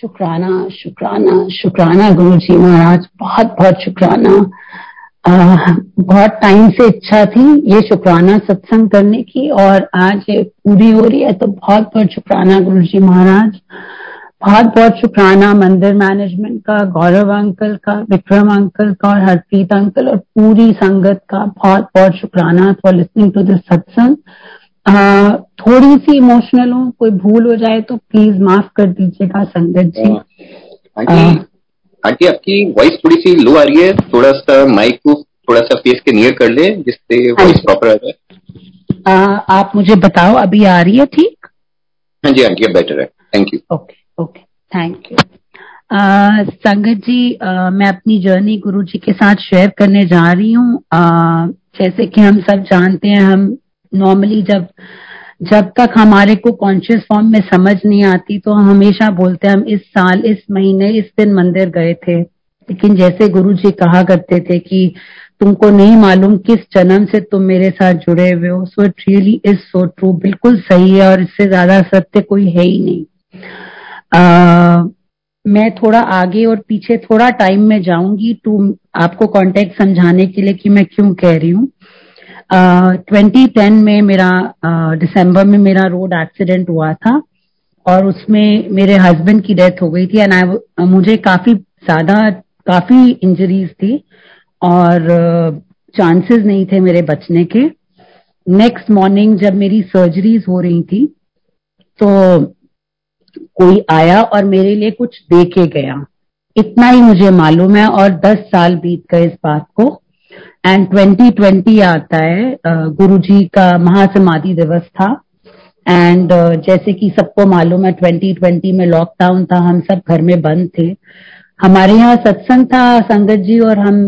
शुक्राना शुक्राना शुक्राना गुरु जी महाराज, बहुत बहुत शुक्राना। बहुत टाइम से इच्छा थी ये शुक्राना सत्संग करने की और आज ये पूरी हो रही है तो बहुत बहुत शुक्राना गुरु जी महाराज। बहुत बहुत शुक्राना मंदिर मैनेजमेंट का, गौरव अंकल का, विक्रम अंकल का और हरप्रीत अंकल और पूरी संगत का बहुत बहुत शुक्राना फॉर लिसनिंग टू दिस सत्संग। थोड़ी सी इमोशनल हो कोई भूल हो जाए तो प्लीज़ माफ़ कर दीजिएगा संगत जी। आंटी आपकी वॉइस थोड़ी सी लो आ रही है थोड़ा सा माइक को थोड़ा सा फेस के नियर कर ले जिससे वॉइस प्रॉपर आ जाए। आप मुझे बताओ अभी आ रही है ठीक? हाँ जी आंटी अब बेटर है। Thank you okay okay thank you Sangat ji आ, मैं अपनी जर्नी गुरु जी के साथ शेयर करने जा रही हूँ। जैसे कि हम सब जानते हैं हम नॉर्मली जब जब तक हमारे को कॉन्शियस फॉर्म में समझ नहीं आती तो हम हमेशा बोलते हैं हम इस साल इस महीने इस दिन मंदिर गए थे। लेकिन जैसे गुरु जी कहा करते थे कि तुमको नहीं मालूम किस जन्म से तुम मेरे साथ जुड़े हुए हो so it really is so true बिल्कुल सही है और इससे ज़्यादा सत्य कोई है ही नहीं। आ, मैं थोड़ा आगे और पीछे थोड़ा टाइम में जाऊँगी टू आपको कॉन्टेक्ट समझाने के लिए कि मैं क्यों कह रही हूँ। ट्वेंटी टेन में मेरा दिसंबर में मेरा रोड एक्सीडेंट हुआ था और उसमें मेरे हस्बैंड की डेथ हो गई थी एंड आई मुझे काफ़ी ज़्यादा, काफ़ी इंजरीज थी और चांसेस नहीं थे मेरे बचने के। नेक्स्ट मॉर्निंग जब मेरी सर्जरीज हो रही थी तो कोई आया और मेरे लिए कुछ दे के गया। इतना ही मुझे मालूम है और दस साल बीत गए इस बात को। एंड 2020 आता है गुरु जी का महासमाधि दिवस था। एंड जैसे कि सबको मालूम है 2020 में लॉकडाउन था, हम सब घर में बंद थे। हमारे यहाँ सत्संग था, संगत जी और हम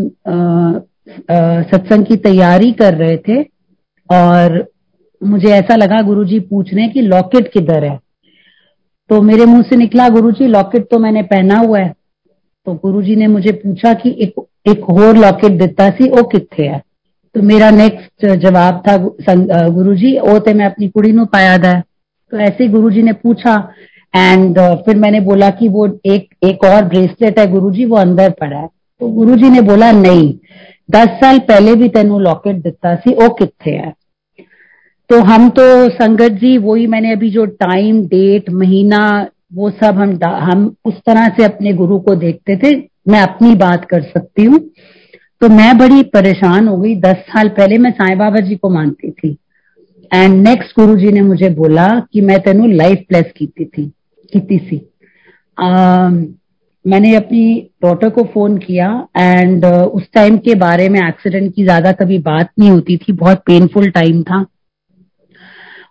सत्संग की तैयारी कर रहे थे। और मुझे ऐसा लगा, गुरुजी पूछ रहे कि लॉकेट किधर है? तो मेरे मुँह से निकला गुरु जी लॉकेट तो मैंने पहना हुआ है। तो गुरुजी ने मुझे पूछा कि एक एक होर लॉकेट दिता सी ओ किथे है? तो मेरा नेक्स्ट जवाब था गुरु जी ओ ते मैं अपनी कुड़ी नु पाया था तो ऐसे गुरु जी ने पूछा एंड uh, फिर मैंने बोला कि वो एक एक और ब्रेसलेट है गुरु जी वो अंदर पड़ा है। तो गुरु ने बोला नहीं दस साल पहले भी तेन लॉकेट दिता सी ओ किथे है? तो हम तो संगत जी वही मैंने अभी जो टाइम डेट महीना वो सब हम हम उस तरह से अपने गुरु को देखते थे। मैं अपनी बात कर सकती हूँ। तो मैं बड़ी परेशान हो गई। दस साल पहले मैं साईं बाबा जी को मानती थी। एंड नेक्स्ट गुरु जी ने मुझे बोला कि मैं तेन लाइफ प्लेस की थी की सी। आ, मैंने अपनी डॉटर को फ़ोन किया एंड uh, उस टाइम के बारे में एक्सीडेंट की ज़्यादा कभी बात नहीं होती थी। बहुत पेनफुल टाइम था।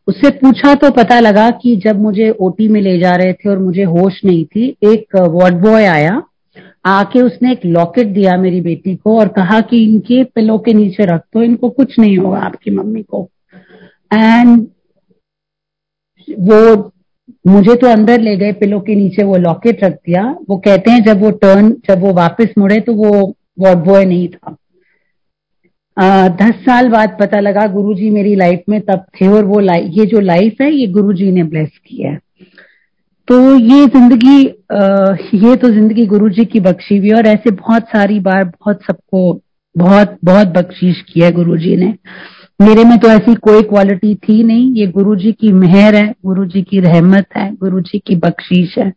उससे पूछा तो पता लगा कि जब मुझे ओटी में ले जा रहे थे और मुझे होश नहीं थी एक वार्ड बॉय आया। आके उसने एक लॉकेट दिया मेरी बेटी को और कहा कि इनके पिलो के नीचे रख दो इनको कुछ नहीं होगा आपकी मम्मी को। एंड वो मुझे तो अंदर ले गए पिलो के नीचे वो लॉकेट रख दिया। वो कहते हैं जब वो टर्न जब वो वापस मुड़े तो वो वार्ड बॉय नहीं था। आ, दस साल बाद पता लगा गुरुजी मेरी लाइफ में तब थे और वो ये जो लाइफ है ये गुरुजी ने ब्लेस किया है। तो ये ज़िंदगी ये तो ज़िंदगी गुरु जी की बख्शी हुई और ऐसे बहुत सारी बार बहुत सबको बहुत बहुत बख्शीश किया है गुरु जी ने। मेरे में तो ऐसी कोई क्वालिटी थी नहीं। ये गुरु जी की मेहर है गुरु जी की रहमत है गुरु जी की बख्शीश है।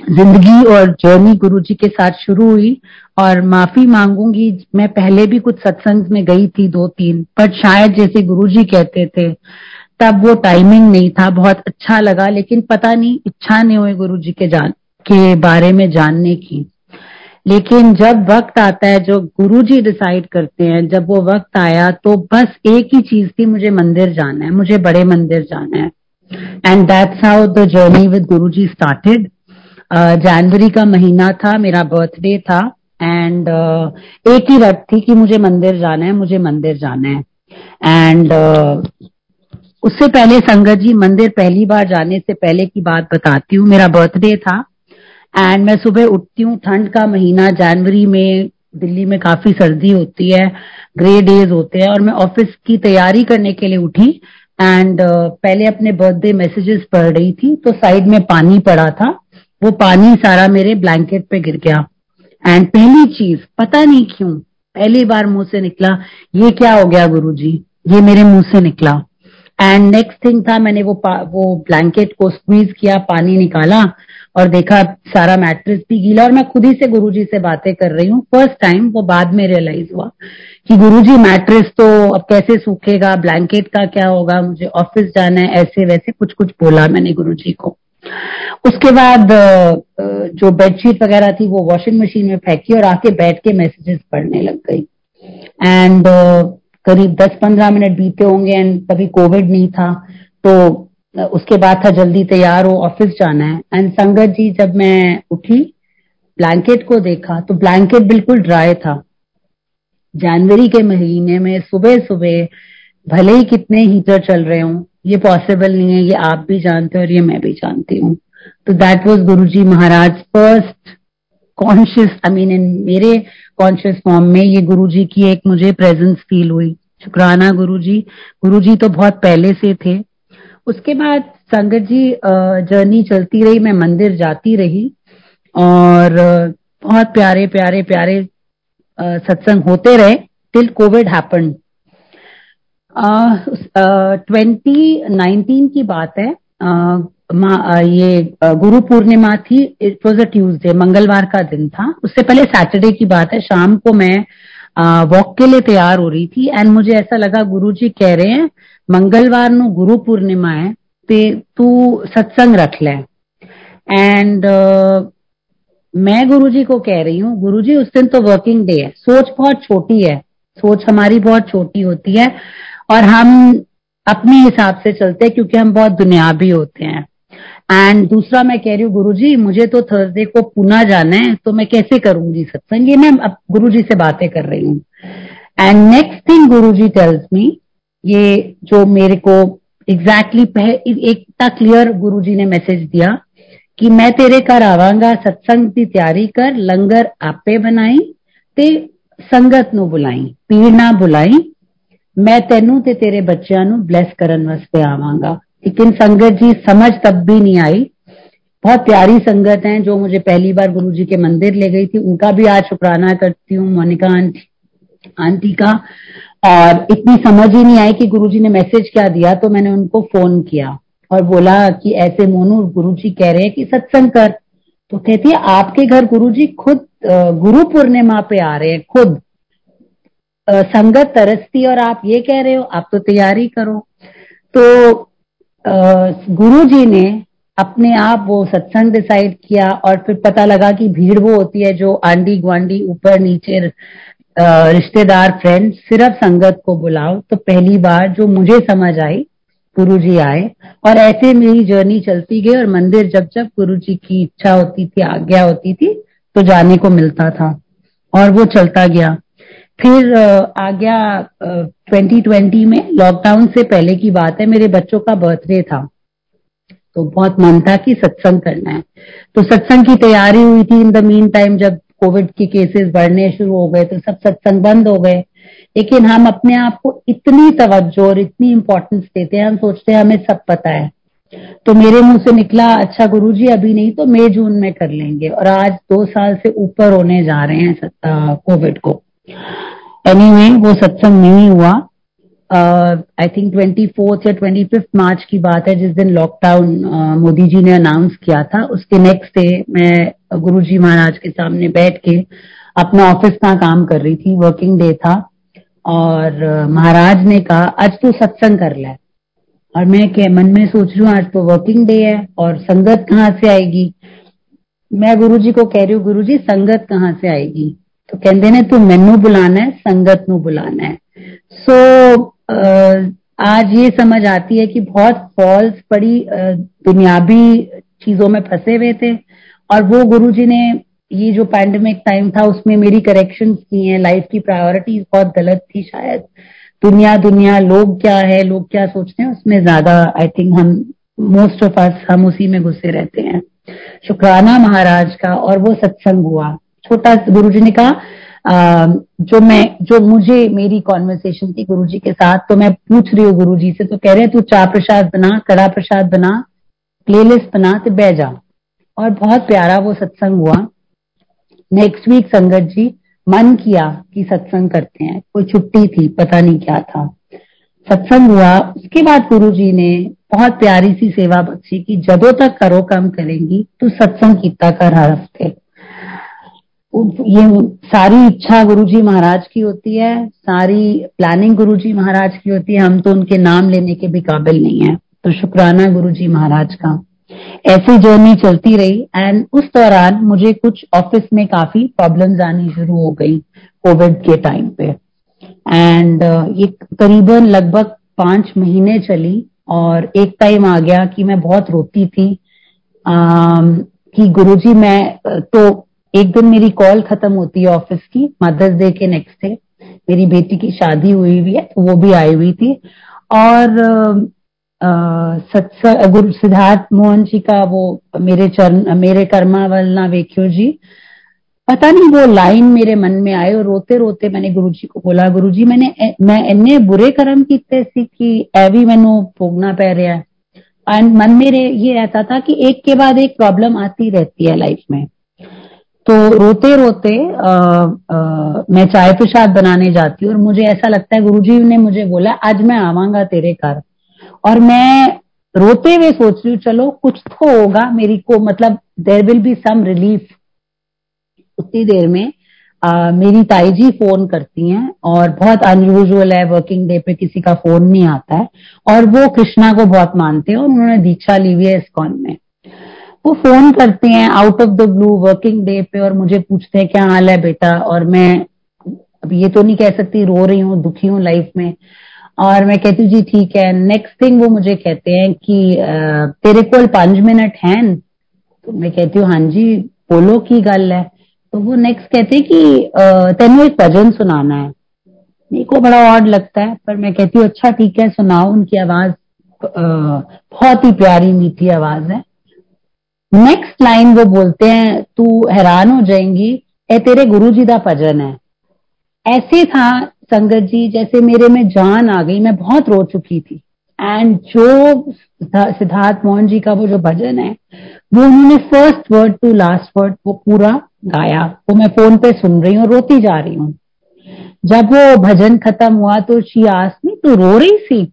ज़िंदगी और जर्नी गुरु जी के साथ शुरू हुई और माफ़ी मांगूँगी। मैं पहले भी कुछ सत्संग में गई थी दो तीन, पर शायद जैसे गुरु जी कहते थे तब वो टाइमिंग नहीं था बहुत अच्छा लगा लेकिन पता नहीं इच्छा नहीं हुई गुरु जी के जान के बारे में जानने की। लेकिन जब वक्त आता है जो गुरु जी डिसाइड करते हैं जब वो वक्त आया तो बस एक ही चीज़ थी मुझे मंदिर जाना है मुझे बड़े मंदिर जाना है। And that's how the journey with Guru ji started जनवरी का महीना था मेरा बर्थडे था एंड uh, एक ही रट थी कि मुझे मंदिर जाना है मुझे मंदिर जाना है। एंड uh, उससे पहले संगत जी मंदिर पहली बार जाने से पहले की बात बताती हूँ। मेरा बर्थडे था एंड मैं सुबह उठती हूँ। ठंड का महीना जनवरी में दिल्ली में काफ़ी सर्दी होती है ग्रे डेज़ होते हैं और मैं ऑफ़िस की तैयारी करने के लिए उठी एंड uh, पहले अपने बर्थडे मैसेजेस पढ़ रही थी तो साइड में पानी पड़ा था। वो पानी सारा मेरे ब्लैंकेट पे गिर गया। एंड पहली चीज़ पता नहीं क्यों पहली बार मुँह से निकला ये क्या हो गया गुरुजी? ये मेरे मुँह से निकला। एंड नेक्स्ट थिंग था, मैंने वो वो ब्लैंकेट को स्क्वीज किया, पानी निकाला और देखा सारा मैट्रेस भी गीला और मैं खुद ही से गुरुजी से बातें कर रही हूँ। फ़र्स्ट टाइम वो बाद में रियलाइज़ हुआ कि गुरुजी मैट्रेस तो अब कैसे सूखेगा ब्लैंकेट का क्या होगा, मुझे ऑफ़िस जाना है, ऐसे वैसे कुछ कुछ बोला मैंने गुरुजी को। उसके बाद जो बेडशीट वगैरह थी वो वॉशिंग मशीन में फेंकी और आके बैठ के मैसेजेस पढ़ने लग गई। एंड करीब 10-15 मिनट बीते होंगे एंड तभी कोविड नहीं था तो उसके बाद था जल्दी तैयार हो ऑफ़िस जाना है। एंड संगत जी, जब मैं उठी ब्लैंकेट को देखा तो ब्लैंकेट बिल्कुल ड्राई था। जनवरी के महीने में सुबह सुबह भले ही कितने हीटर चल रहे हों, ये पॉसिबल नहीं है, ये आप भी जानते हो और ये मैं भी जानती हूँ। तो that was Guru ji Maharaj first conscious I mean in मेरे कॉन्शियस फॉर्म में ये गुरु जी की एक मुझे प्रेजेंस फील हुई। शुक्राना गुरु जी गुरु जी तो बहुत पहले से थे। उसके बाद संगत जी जर्नी चलती रही, मैं मंदिर जाती रही और बहुत प्यारे प्यारे प्यारे सत्संग होते रहे till covid happen twenty nineteen की बात है। ये गुरु पूर्णिमा थी इट वॉज़ अ ट्यूजडे मंगलवार का दिन था। उससे पहले सैटरडे की बात है शाम को मैं वॉक के लिए तैयार हो रही थी एंड मुझे ऐसा लगा गुरु जी कह रहे हैं मंगलवार नु गुरु पूर्णिमा है ते तू सत्संग रख ले। एंड uh, मैं गुरु जी को कह रही हूँ गुरु जी उस दिन तो वर्किंग डे है सोच बहुत छोटी है सोच हमारी बहुत छोटी होती है और हम अपने हिसाब से चलते हैं क्योंकि हम बहुत दुनियावी होते हैं। एंड दूसरा मैं कह रही हूँ गुरु जी मुझे तो थर्सडे को पुना जाना है तो मैं कैसे करूँगी सत्संग? ये मैं अब गुरु जी से बातें कर रही हूँ। And next thing Guru ji tells me ये जो मेरे को एग्जैक्टली exactly एक क्लियर गुरु जी ने मैसेज दिया कि मैं तेरे घर आवांगा, सत्संग की तैयारी कर, लंगर आपे बनाई, ते संगत नु बुलाई पीड़ ना बुलाई, मैं तेनू ते तेरे बच्चों नु ब्लेस करन वास्ते आवांगा। लेकिन संगत जी, समझ तब भी नहीं आई। बहुत प्यारी संगत है जो मुझे पहली बार गुरु जी के मंदिर ले गई थी। उनका भी आज शुक्राना करती हूँ, मोनिका आंटी आंटी का। और इतनी समझ ही नहीं आई कि गुरु जी ने मैसेज क्या दिया तो मैंने उनको फ़ोन किया और बोला कि ऐसे मोनू, गुरु जी कह रहे हैं कि सत्संग कर। तो कहती है, आपके घर गुरु जी खुद गुरु पूर्णिमा पे आ रहे हैं, खुद। संगत तरसती और आप ये कह रहे हो, आप तो तैयारी करो। तो गुरु जी ने अपने आप वो सत्संग डिसाइड किया और फिर पता लगा कि भीड़ वो होती है जो आंडी ग्वांडी ऊपर नीचे रिश्तेदार फ्रेंड सिर्फ़ संगत को बुलाओ। तो पहली बार जो मुझे समझ आई गुरु जी आए और ऐसे मेरी जर्नी चलती गई और मंदिर जब जब गुरु जी की इच्छा होती थी, आज्ञा होती थी तो जाने को मिलता था और वो चलता गया। फिर आ गया ट्वेंटी ट्वेंटी में लॉकडाउन से पहले की बात है, मेरे बच्चों का बर्थडे था। तो बहुत मन था कि सत्संग करना है। तो सत्संग की तैयारी हुई थी इन द मीन टाइम जब कोविड के केसेस बढ़ने शुरू हो गए तो सब सत्संग बंद हो गए। लेकिन हम अपने आप को इतनी तवज्जो और इतनी इंपॉर्टेंस देते हैं, हम सोचते हैं, हमें सब पता है। तो मेरे मुँह से निकला अच्छा गुरुजी, अभी नहीं तो मई, जून में कर लेंगे। और आज दो साल से ऊपर होने जा रहे हैं कोविड को। एनी anyway, वो सत्संग नहीं हुआ। आई थिंक ट्वेंटी फोर्थ या ट्वेंटी फिफ्थ मार्च की बात है जिस दिन लॉकडाउन मोदी जी ने अनाउंस किया था। उसके नेक्स्ट डे मैं गुरु जी महाराज के सामने बैठ के अपना ऑफ़िस का काम कर रही थी वर्किंग डे था। और महाराज ने कहा आज तो सत्संग कर ले। और मैं के मन में सोच रही हूँ आज तो वर्किंग डे है और संगत कहाँ से आएगी? मैं गुरु जी को कह रही हूँ गुरु जी संगत कहाँ से आएगी? तो कहते ने तू मैनू बुलाना है संगत नु बुलाना है. सो so, आज ये समझ आती है कि बहुत फॉल्स बड़ी दुनियावी चीज़ों में फंसे हुए थे। और वो गुरु जी ने ये जो पैंडमिक टाइम था उसमें मेरी करेक्शन की हैं लाइफ की प्रायोरिटीज बहुत गलत थी शायद। दुनिया दुनिया लोग क्या है लोग क्या सोचते हैं उसमें ज़्यादा आई थिंक हम मोस्ट ऑफ़ अस हम उसी में घुसे रहते हैं। शुक्राना महाराज का और वो सत्संग हुआ। छोटा गुरु जी ने कहा जो मैं, जो मुझे मेरी कॉन्वर्सेशन थी गुरु जी के साथ तो मैं पूछ रही हूँ गुरु जी से तो कह रहे हैं, तू चा प्रसाद बना, कड़ा प्रसाद बना प्लेलिस्ट बना तो बह जा। और बहुत प्यारा वो सत्संग हुआ। नेक्स्ट वीक संगत जी मन किया कि सत्संग करते हैं। कोई छुट्टी थी, पता नहीं क्या था। सत्संग हुआ। उसके बाद गुरु जी ने बहुत प्यारी सी सेवा बख्शी कि जदों तक करो, कम करेंगी तो सत्संग कीता कर हर हफ़्ते। ये सारी इच्छा गुरुजी महाराज की होती है सारी प्लानिंग गुरुजी महाराज की होती है हम तो उनके नाम लेने के भी काबिल नहीं है। तो शुक्राना गुरुजी महाराज का। ऐसी जर्नी चलती रही एंड उस दौरान मुझे कुछ ऑफ़िस में काफ़ी प्रॉब्लम्स आनी शुरू हो गई कोविड के टाइम पे। एंड ये करीबन लगभग पाँच महीने चली और एक टाइम आ गया कि मैं बहुत रोती थी। आ, कि गुरुजी मैं तो एक दिन मेरी कॉल खत्म होती है ऑफ़िस की मदर्स डे के नेक्स्ट डे मेरी बेटी की शादी हुई हुई है तो वो भी आई हुई थी। और गुरु सिद्धार्थ मोहन जी का वो मेरे चरण, मेरे कर्मा वलना वेख्यो जी, पता नहीं वो लाइन मेरे मन में आए और रोते रोते मैंने गुरु जी को बोला, गुरु जी, मैंने मैं इन्ने बुरे कर्म किते सी कि एवी मैनू भोगना पै रहा है। एंड मन मेरे, ये रहता था कि एक के बाद एक प्रॉब्लम आती रहती है लाइफ में। तो रोते रोते आ, आ, मैं चाय प्रसाद बनाने जाती हूँ और मुझे ऐसा लगता है गुरुजी ने मुझे बोला आज मैं आवांगा तेरे घर। और मैं रोते हुए सोच रही हूँ चलो कुछ तो होगा मेरी को मतलब there will be some relief उतनी देर में आ, मेरी ताई जी फ़ोन करती हैं और बहुत अनयूजुअल है वर्किंग डे पे किसी का फ़ोन नहीं आता है और वो कृष्णा को बहुत मानते हैं और उन्होंने दीक्षा ली हुई है इस्कॉन में। वो फ़ोन करते हैं out of the blue working day पे और मुझे पूछते हैं, क्या हाल है बेटा? और मैं अब ये तो नहीं कह सकती, रो रही हूँ, दुखी हूँ लाइफ में। और मैं कहती हूँ, जी, ठीक है। नेक्स्ट थिंग वो मुझे कहते हैं कि तेरे को पाँच मिनट हैं? तो मैं कहती हूँ हाँ जी, बोलो की गल है? तो वो नेक्स्ट कहते हैं कि तेन एक भजन सुनाना है। मेरे को बड़ा ऑड लगता है, पर मैं कहती हूँ अच्छा ठीक है, सुनाओ। उनकी आवाज़ बहुत ही प्यारी, मीठी आवाज़ है। नेक्स्ट लाइन वो बोलते हैं, तू हैरान हो जाएँगी ए तेरे गुरु जी का भजन है। ऐसे था संगत जी, जैसे मेरे में जान आ गई, मैं बहुत रो चुकी थी। एंड जो सिद्धार्थ मोहन जी का वो जो भजन है, वो उन्होंने first word to last word वो पूरा गाया। वो मैं फ़ोन पे सुन रही हूँ, रोती जा रही हूँ। जब वो भजन खत्म हुआ तो शी आसमी तू रो रही सी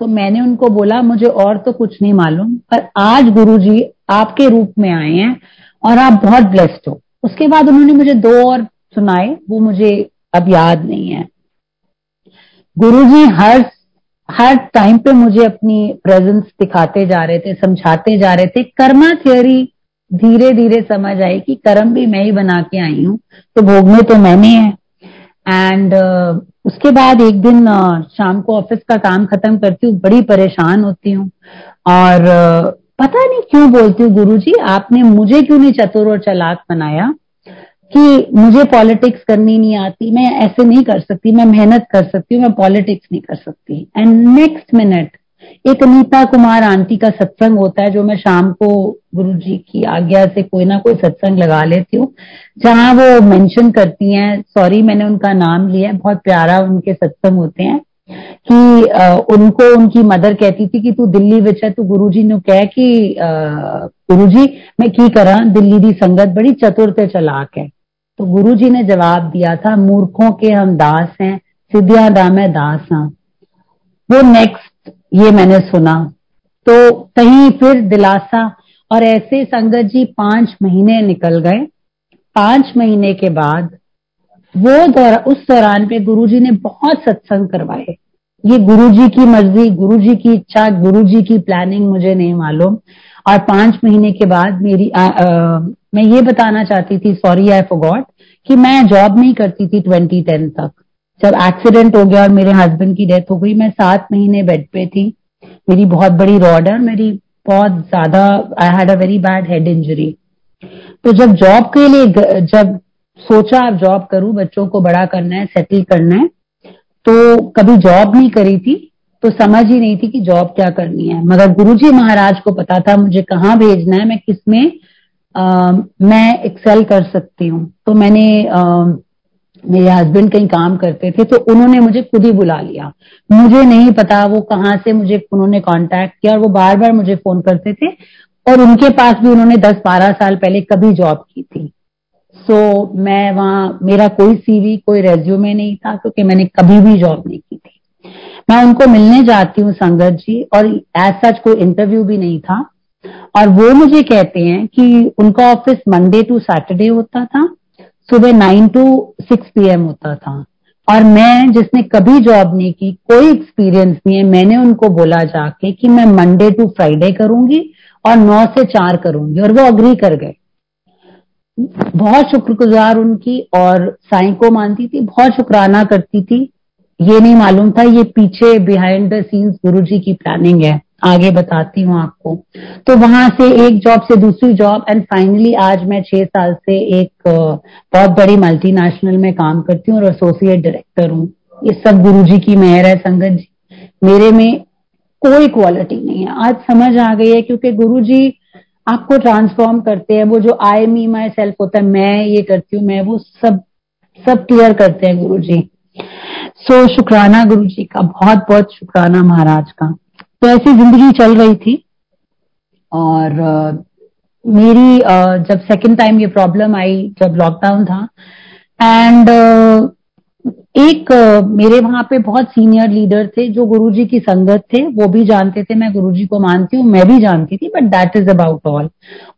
तो मैंने उनको बोला, मुझे और तो कुछ नहीं मालूम, पर आज गुरु जी आपके रूप में आए हैं और आप बहुत ब्लेस्ड हो. उसके बाद उन्होंने मुझे दो और सुनाए, वो मुझे अब याद नहीं है। गुरु जी हर हर टाइम पे मुझे अपनी प्रेजेंस दिखाते जा रहे थे, समझाते जा रहे थे। कर्मा थियोरी धीरे धीरे समझ आई कि कर्म भी मैं ही बना के आई हूँ तो भोग में तो मैंने है। एंड uh, उसके बाद एक दिन uh, शाम को ऑफ़िस का काम खत्म करती हूँ बड़ी परेशान होती हूँ। और uh, पता नहीं क्यों बोलती हूँ गुरु जी आपने मुझे क्यों नहीं चतुर और चलाक बनाया? कि मुझे पॉलिटिक्स करनी नहीं आती मैं ऐसे नहीं कर सकती मैं मेहनत कर सकती हूँ मैं पॉलिटिक्स नहीं कर सकती। एंड नेक्स्ट मिनट एक अनीता कुमार आंटी का सत्संग होता है जो मैं शाम को गुरु जी की आज्ञा से कोई ना कोई सत्संग लगा लेती हूँ जहाँ वो मेंशन करती हैं सॉरी मैंने उनका नाम लिया है बहुत प्यारा उनके सत्संग होते हैं कि आ, उनको उनकी मदर कहती थी कि तू दिल्ली विच है तू गुरु जी ने कह कि गुरु जी मैं की करा दिल्ली की संगत बड़ी चतुर चलाक है। तो गुरु जी ने जवाब दिया था मूर्खों के हम दास हैं सिद्धिया दामे दास हाँ। वो नेक्स्ट ये मैंने सुना। तो कहीं फिर दिलासा और ऐसे संगत जी पाँच महीने निकल गए। पाँच महीने के बाद वो दौरा उस दौरान पे गुरुजी ने बहुत सत्संग करवाए। ये गुरुजी की मर्ज़ी गुरुजी की इच्छा गुरुजी की प्लानिंग मुझे नहीं मालूम। और पाँच महीने के बाद मेरी आ, आ, मैं ये बताना चाहती थी सॉरी आई फॉरगॉट कि मैं जॉब नहीं करती थी ट्वेंटी टेन तक। जब एक्सीडेंट हो गया और मेरे हस्बैंड की डेथ हो गई मैं सात महीने बेड पे थी। मेरी बहुत बड़ी रॉड है मेरी बहुत ज़्यादा I had a very bad head injury तो जब जॉब के लिए जब सोचा अब जॉब करूँ बच्चों को बड़ा करना है सेटल करना है तो कभी जॉब नहीं करी थी तो समझ ही नहीं थी कि जॉब क्या करनी है। मगर गुरुजी महाराज को पता था मुझे कहाँ भेजना है मैं किसमें मैं एक्सेल कर सकती हूँ। तो मैंने आ, मेरे हस्बैंड कहीं काम करते थे तो उन्होंने मुझे खुद ही बुला लिया। मुझे नहीं पता वो कहाँ से मुझे उन्होंने कांटेक्ट किया और वो बार बार मुझे फ़ोन करते थे और उनके पास भी उन्होंने 10-12 साल पहले कभी जॉब की थी। सो so, मैं वहाँ मेरा कोई सीवी कोई रेज्यूमे नहीं था क्योंकि मैंने कभी भी जॉब नहीं की थी। मैं उनको मिलने जाती हूँ संगत जी और एज सच कोई इंटरव्यू भी नहीं था। और वो मुझे कहते हैं कि उनका ऑफ़िस मंडे टू सैटरडे होता था। सुबह नाइन टू सिक्स पीएम होता था। और मैं, जिसने कभी जॉब नहीं की, कोई एक्सपीरियंस नहीं है, मैंने उनको बोला जाके कि मैं मंडे टू फ्राइडे करूँगी और नौ से चार करूँगी और वो अग्री कर गए। बहुत शुक्रगुजार उनकी और साई को मानती थी, बहुत शुक्राना करती थी। ये नहीं मालूम था, ये पीछे बिहाइंड द सीन्स गुरु जी की प्लानिंग है। आगे बताती हूँ आपको। तो वहाँ से एक जॉब से दूसरी जॉब एंड फाइनली आज मैं छह साल से एक बहुत बड़ी मल्टीनेशनल में काम करती हूँ और एसोसिएट डायरेक्टर हूँ। ये सब गुरु जी की मेहर है संगत जी। मेरे में कोई क्वालिटी नहीं है। आज समझ आ गई है क्योंकि गुरु जी आपको ट्रांसफॉर्म करते हैं। वो जो आई मी माई सेल्फ होता है मैं ये करती हूँ मैं वो सब सब क्लियर करते हैं गुरु जी सो so, शुक्राना गुरु जी का बहुत बहुत शुक्राना महाराज का। तो ऐसी ज़िंदगी चल रही थी। और मेरी जब सेकंड टाइम ये प्रॉब्लम आई, जब लॉकडाउन था एंड एक मेरे वहाँ पे बहुत सीनियर लीडर थे, जो गुरुजी की संगत थे, वो भी जानते थे, मैं गुरुजी को मानती हूँ, मैं भी जानती थी but that is about all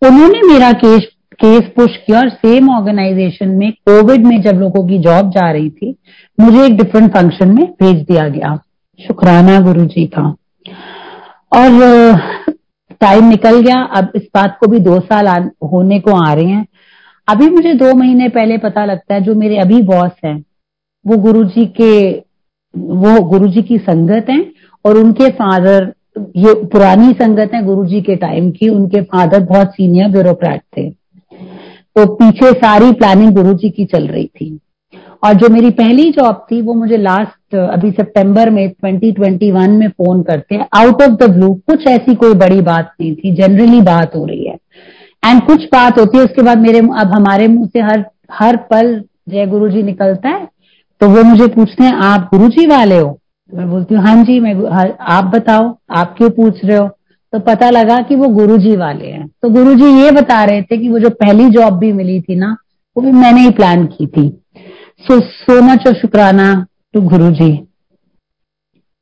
उन्होंने मेरा केस केस पुश किया, और सेम ऑर्गेनाइजेशन में कोविड में जब लोगों की जॉब जा रही थी, मुझे एक डिफरेंट फ़ंक्शन में भेज दिया गया। शुक्राना गुरु जी का। और टाइम निकल गया। अब इस बात को भी दो साल होने को आ रहे हैं। अभी मुझे दो महीने पहले पता लगता है, जो मेरे अभी बॉस हैं, वो गुरुजी के, वो गुरुजी की संगत है और उनके फादर ये पुरानी संगत है गुरुजी के टाइम की। उनके फादर बहुत सीनियर ब्यूरोक्रेट थे। तो पीछे सारी प्लानिंग गुरुजी की चल रही थी। और जो मेरी पहली जॉब थी, वो मुझे लास्ट अभी सितंबर में 2021 में फ़ोन करते हैं आउट ऑफ़ द ब्लू कुछ ऐसी कोई बड़ी बात नहीं थी जनरली बात हो रही है। एंड कुछ बात होती है, उसके बाद मेरे, अब हमारे मुँह से हर हर पल जय गुरु जी निकलता है तो वो मुझे पूछते हैं, आप गुरु जी वाले हो? तो मैं बोलती हूँ हाँ जी, मैं आप बताओ, आप क्यों पूछ रहे हो? तो पता लगा कि वो गुरु जी वाले हैं। तो गुरु जी ये बता रहे थे कि वो जो पहली जॉब भी मिली थी ना, वो भी मैंने ही प्लान की थी। सो सो मच और शुक्राना टू गुरु जी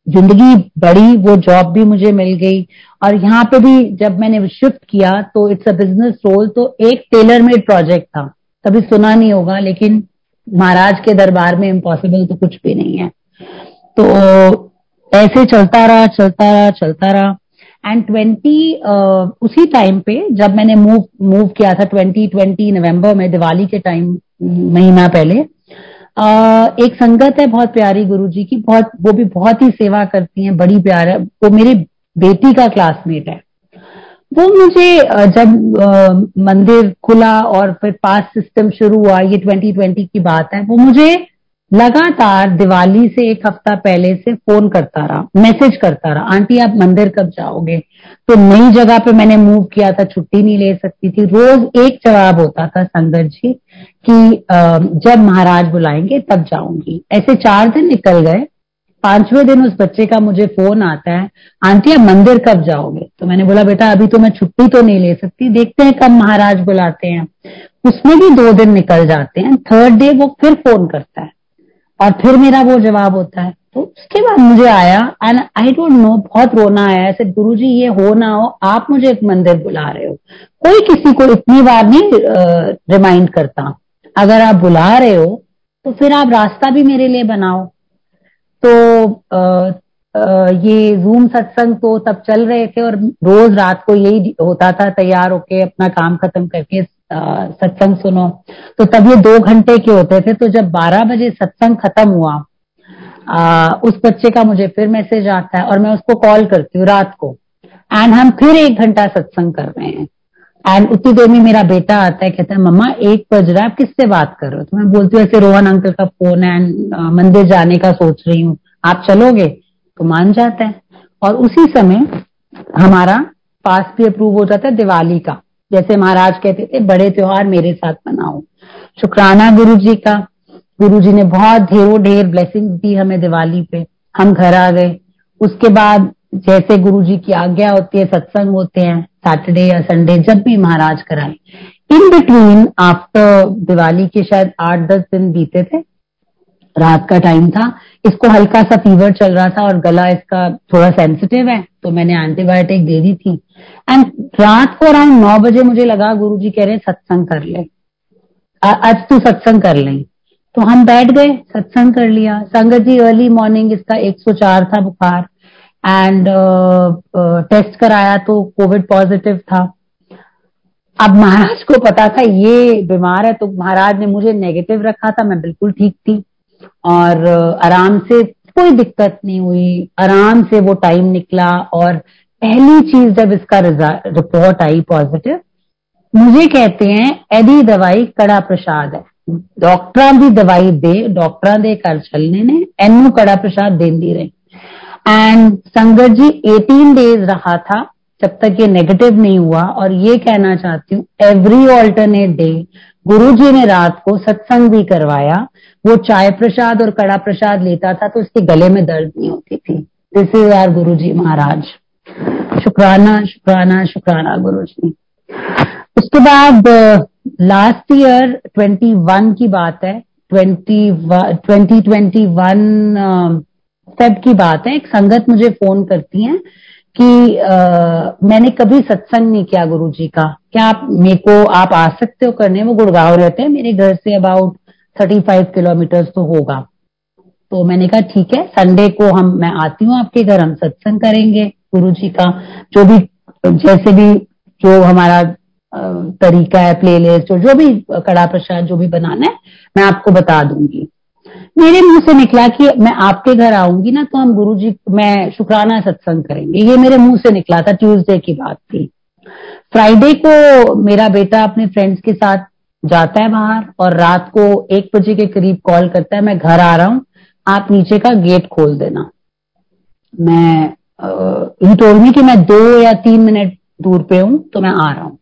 ज़िंदगी बड़ी वो जॉब भी मुझे मिल गई। और यहाँ पे भी जब मैंने शिफ्ट किया तो इट्स अ बिज़नेस रोल तो एक टेलर मेड प्रोजेक्ट था। कभी सुना नहीं होगा, लेकिन महाराज के दरबार में इम्पॉसिबल तो कुछ भी नहीं है। तो ऐसे चलता रहा चलता रहा चलता रहा। एंड ट्वेंटी उसी टाइम पे जब मैंने मूव मूव किया था ट्वेंटी ट्वेंटी नवंबर में, दिवाली के टाइम महीना पहले एक संगत है बहुत प्यारी गुरु जी की, बहुत, वो भी बहुत ही सेवा करती हैं, बड़ी प्यार है। वो मेरी बेटी का क्लासमेट है। वो मुझे जब मंदिर खुला और फिर पास सिस्टम शुरू हुआ, ये 2020 की बात है, वो मुझे लगातार दिवाली से एक हफ़्ता पहले से फ़ोन करता रहा मैसेज करता रहा, आंटी, आप मंदिर कब जाओगे? तो नई जगह पे मैंने मूव किया था, छुट्टी नहीं ले सकती थी। रोज एक जवाब होता था, संगत जी कि जब महाराज बुलाएँगे तब जाऊँगी। ऐसे चार दिन निकल गए। पाँचवें दिन उस बच्चे का मुझे फ़ोन आता है, आंटी, आप मंदिर कब जाओगे? तो मैंने बोला, बेटा, अभी तो मैं छुट्टी तो नहीं ले सकती। देखते हैं कब महाराज बुलाते हैं। उसमें भी दो दिन निकल जाते हैं। थर्ड डे वो फिर फ़ोन करता है और फिर मेरा वो जवाब होता है। तो उसके बाद मुझे आया एंड आई डोंट नो बहुत रोना आया। ऐसे गुरु जी ये हो ना हो, आप मुझे एक मंदिर बुला रहे हो। कोई किसी को इतनी बार नहीं रिमाइंड करता। अगर आप बुला रहे हो तो फिर आप रास्ता भी मेरे लिए बनाओ। तो आ, आ, ये जूम सत्संग तो तब चल रहे थे और रोज रात को यही होता था तैयार होके अपना काम खत्म करके सत्संग सुनो। तो तब ये दो घंटे के होते थे तो जब 12 बजे सत्संग खत्म हुआ आ, उस बच्चे का मुझे फिर मैसेज आता है और मैं उसको कॉल करती हूँ रात को। एंड हम फिर एक घंटा सत्संग कर रहे हैं। एंड उतनी देर में मेरा बेटा आता है, कहता है, मम्मा, एक बज रहा है, आप किससे बात कर रहे हो? तो मैं बोलती हूँ, ऐसे रोहन अंकल का फ़ोन है, एंड मंदिर जाने का सोच रही हूँ। आप चलोगे? तो मान जाता है। और उसी समय हमारा पास भी अप्रूव हो जाता है दिवाली का। जैसे महाराज कहते थे, बड़े त्योहार मेरे साथ मनाओ। शुक्राना गुरु जी का। गुरु जी ने बहुत ढेरों, ढेर ब्लेसिंग दी हमें दिवाली पे। हम घर आ गए। उसके बाद जैसे गुरु जी की आज्ञा होती है, सत्संग होते हैं सैटरडे या संडे जब भी महाराज कराए। इन बिटवीन आफ्टर दिवाली के शायद आठ दस दिन बीते थे, रात का टाइम था, इसको हल्का सा फीवर चल रहा था और गला इसका थोड़ा सेंसिटिव है तो मैंने एंटीबायोटिक दे दी थी। एंड रात को अराउंड नौ बजे मुझे लगा, गुरु जी कह रहे हैं, सत्संग कर ले। आज तू सत्संग कर ले। तो हम बैठ गए, सत्संग कर लिया। संगत जी अर्ली मॉर्निंग इसका 104 था बुखार। एंड टेस्ट uh, uh, कराया तो कोविड पॉजिटिव था। अब महाराज को पता था ये बीमार है तो महाराज ने मुझे नेगेटिव रखा था मैं बिल्कुल ठीक थी। और आराम से कोई दिक्कत नहीं हुई। आराम से वो टाइम निकला और पहली चीज़ जब इसका रिपोर्ट आई पॉजिटिव मुझे कहते हैं एदी दवाई कड़ा प्रसाद है। डॉक्टर भी दवाई दे डॉक्टर दे कर चलने ने एनू कड़ा प्रसाद देंदी रही। एंड संगत जी 18 डेज़ रहा था जब तक ये नेगेटिव नहीं हुआ और ये कहना चाहती हूँ एवरी ऑल्टरनेट डे गुरु जी ने रात को सत्संग भी करवाया वो चाय प्रसाद और कड़ा प्रसाद लेता था तो उसके गले में दर्द नहीं होती थी दिस इज़ आर गुरु जी महाराज शुक्राना शुक्राना शुक्राना गुरु जी उसके बाद लास्ट ईयर 21 की बात है 20 2021 फेब की बात है। एक संगत मुझे फ़ोन करती है कि आ, मैंने कभी सत्संग नहीं किया गुरु जी का। क्या आप मेरे को आप आ सकते हो करने? वो गुड़गांव रहते हैं। मेरे घर say about thirty five kilometre तो होगा। तो मैंने कहा ठीक है संडे को हम मैं आती हूँ आपके घर हम सत्संग करेंगे गुरु जी का। जो भी जैसे भी जो हमारा तरीका है प्ले लिस्ट और जो भी कड़ा प्रसाद जो भी बनाना है मैं आपको बता दूँगी। मेरे मुँह से निकला कि मैं आपके घर आऊँगी ना तो हम गुरु जी मैं शुक्राना सत्संग करेंगे। ये मेरे मुँह से निकला था ट्यूसडे की बात थी। फ्राइडे को मेरा बेटा अपने फ्रेंड्स के साथ जाता है बाहर और रात को एक बजे के करीब कॉल करता है मैं घर आ रहा हूँ आप नीचे का गेट खोल देना। मैं ही टोल्ड मी कि मैं दो या तीन मिनट दूर पे हूँ तो मैं आ रहा हूँ।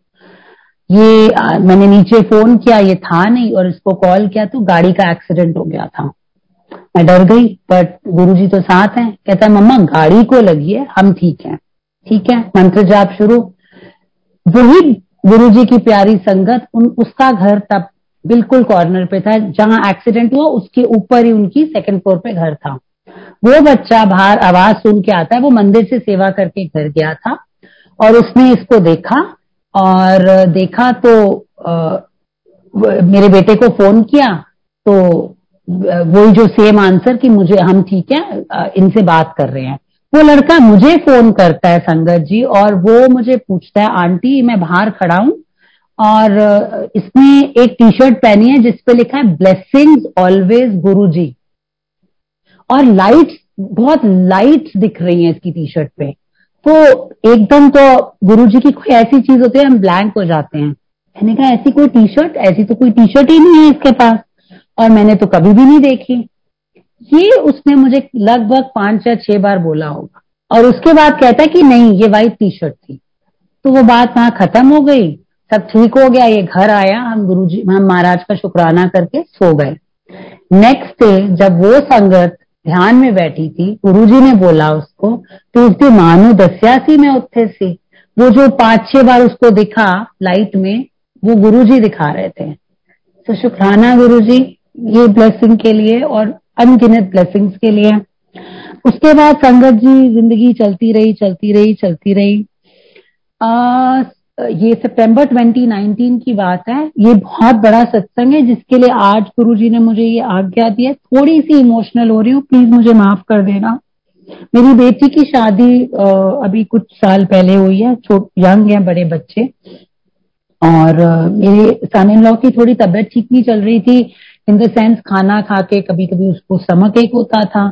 ये आ, मैंने नीचे फ़ोन किया ये था नहीं और इसको कॉल किया तो गाड़ी का एक्सीडेंट हो गया था। मैं डर गई बट गुरु जी तो साथ हैं। कहता है मम्मा गाड़ी को लगी है हम ठीक हैं। ठीक है मंत्र जाप शुरू। वही गुरुजी की प्यारी संगत उन उसका घर तब बिल्कुल कॉर्नर पे था जहाँ एक्सीडेंट हुआ उसके ऊपर ही उनकी सेकंड फ्लोर पे घर था। वो बच्चा बाहर आवाज़ सुन के आता है वो मंदिर से सेवा करके घर गया था और उसने इसको देखा और देखा तो आ, मेरे बेटे को फ़ोन किया तो वही जो सेम आंसर कि मुझे, हम ठीक है इनसे बात कर रहे हैं। वो लड़का मुझे फ़ोन करता है, संगत जी, और वो मुझे पूछता है, आंटी, मैं बाहर खड़ा हूँ, और इसने एक टी शर्ट पहनी है जिसपे लिखा है ब्लेसिंग्स ऑलवेज गुरु जी और लाइट्स बहुत लाइट्स दिख रही हैं इसकी टी शर्ट पे। तो एकदम तो गुरु जी की कोई ऐसी चीज़ होती है, हम ब्लैंक हो जाते हैं। मैंने कहा, ऐसी कोई टी शर्ट ऐसी तो कोई टी शर्ट ही नहीं है इसके पास। और मैंने तो कभी भी नहीं देखी। ये उसने मुझे लगभग पाँच या छह बार बोला होगा। और उसके बाद कहता कि नहीं, ये व्हाइट टी शर्ट थी। तो वो बात वहाँ खत्म हो गई। सब ठीक हो गया, ये घर आया। हम गुरु जी हम महाराज का शुक्राना करके सो गए। नेक्स्ट डे जब वो संगत ध्यान में बैठी थी गुरु जी ने बोला उसको तो उसकी मानो दसियासी में उत्थे से वो जो पाँच, छह बार उसको दिखा लाइट में, वो गुरु जी दिखा रहे थे। तो शुक्राना गुरु जी ये ब्लेसिंग के लिए और अनगिनत ब्लेसिंग्स के लिए। उसके बाद संगत जी ज़िंदगी चलती रही चलती रही चलती रही। आ, ये सितंबर 2019 की बात है। ये बहुत बड़ा सत्संग है जिसके लिए आज गुरु जी ने मुझे ये आज्ञा दी है। थोड़ी सी इमोशनल हो रही हूँ प्लीज़ मुझे माफ़ कर देना। मेरी बेटी की शादी अभी कुछ साल पहले हुई है छोट यंग है बड़े बच्चे। और मेरे सन इन लॉ की थोड़ी तबियत ठीक नहीं चल रही थी। इन द सेंस खाना खा के कभी कभी उसको स्टमक एक होता था।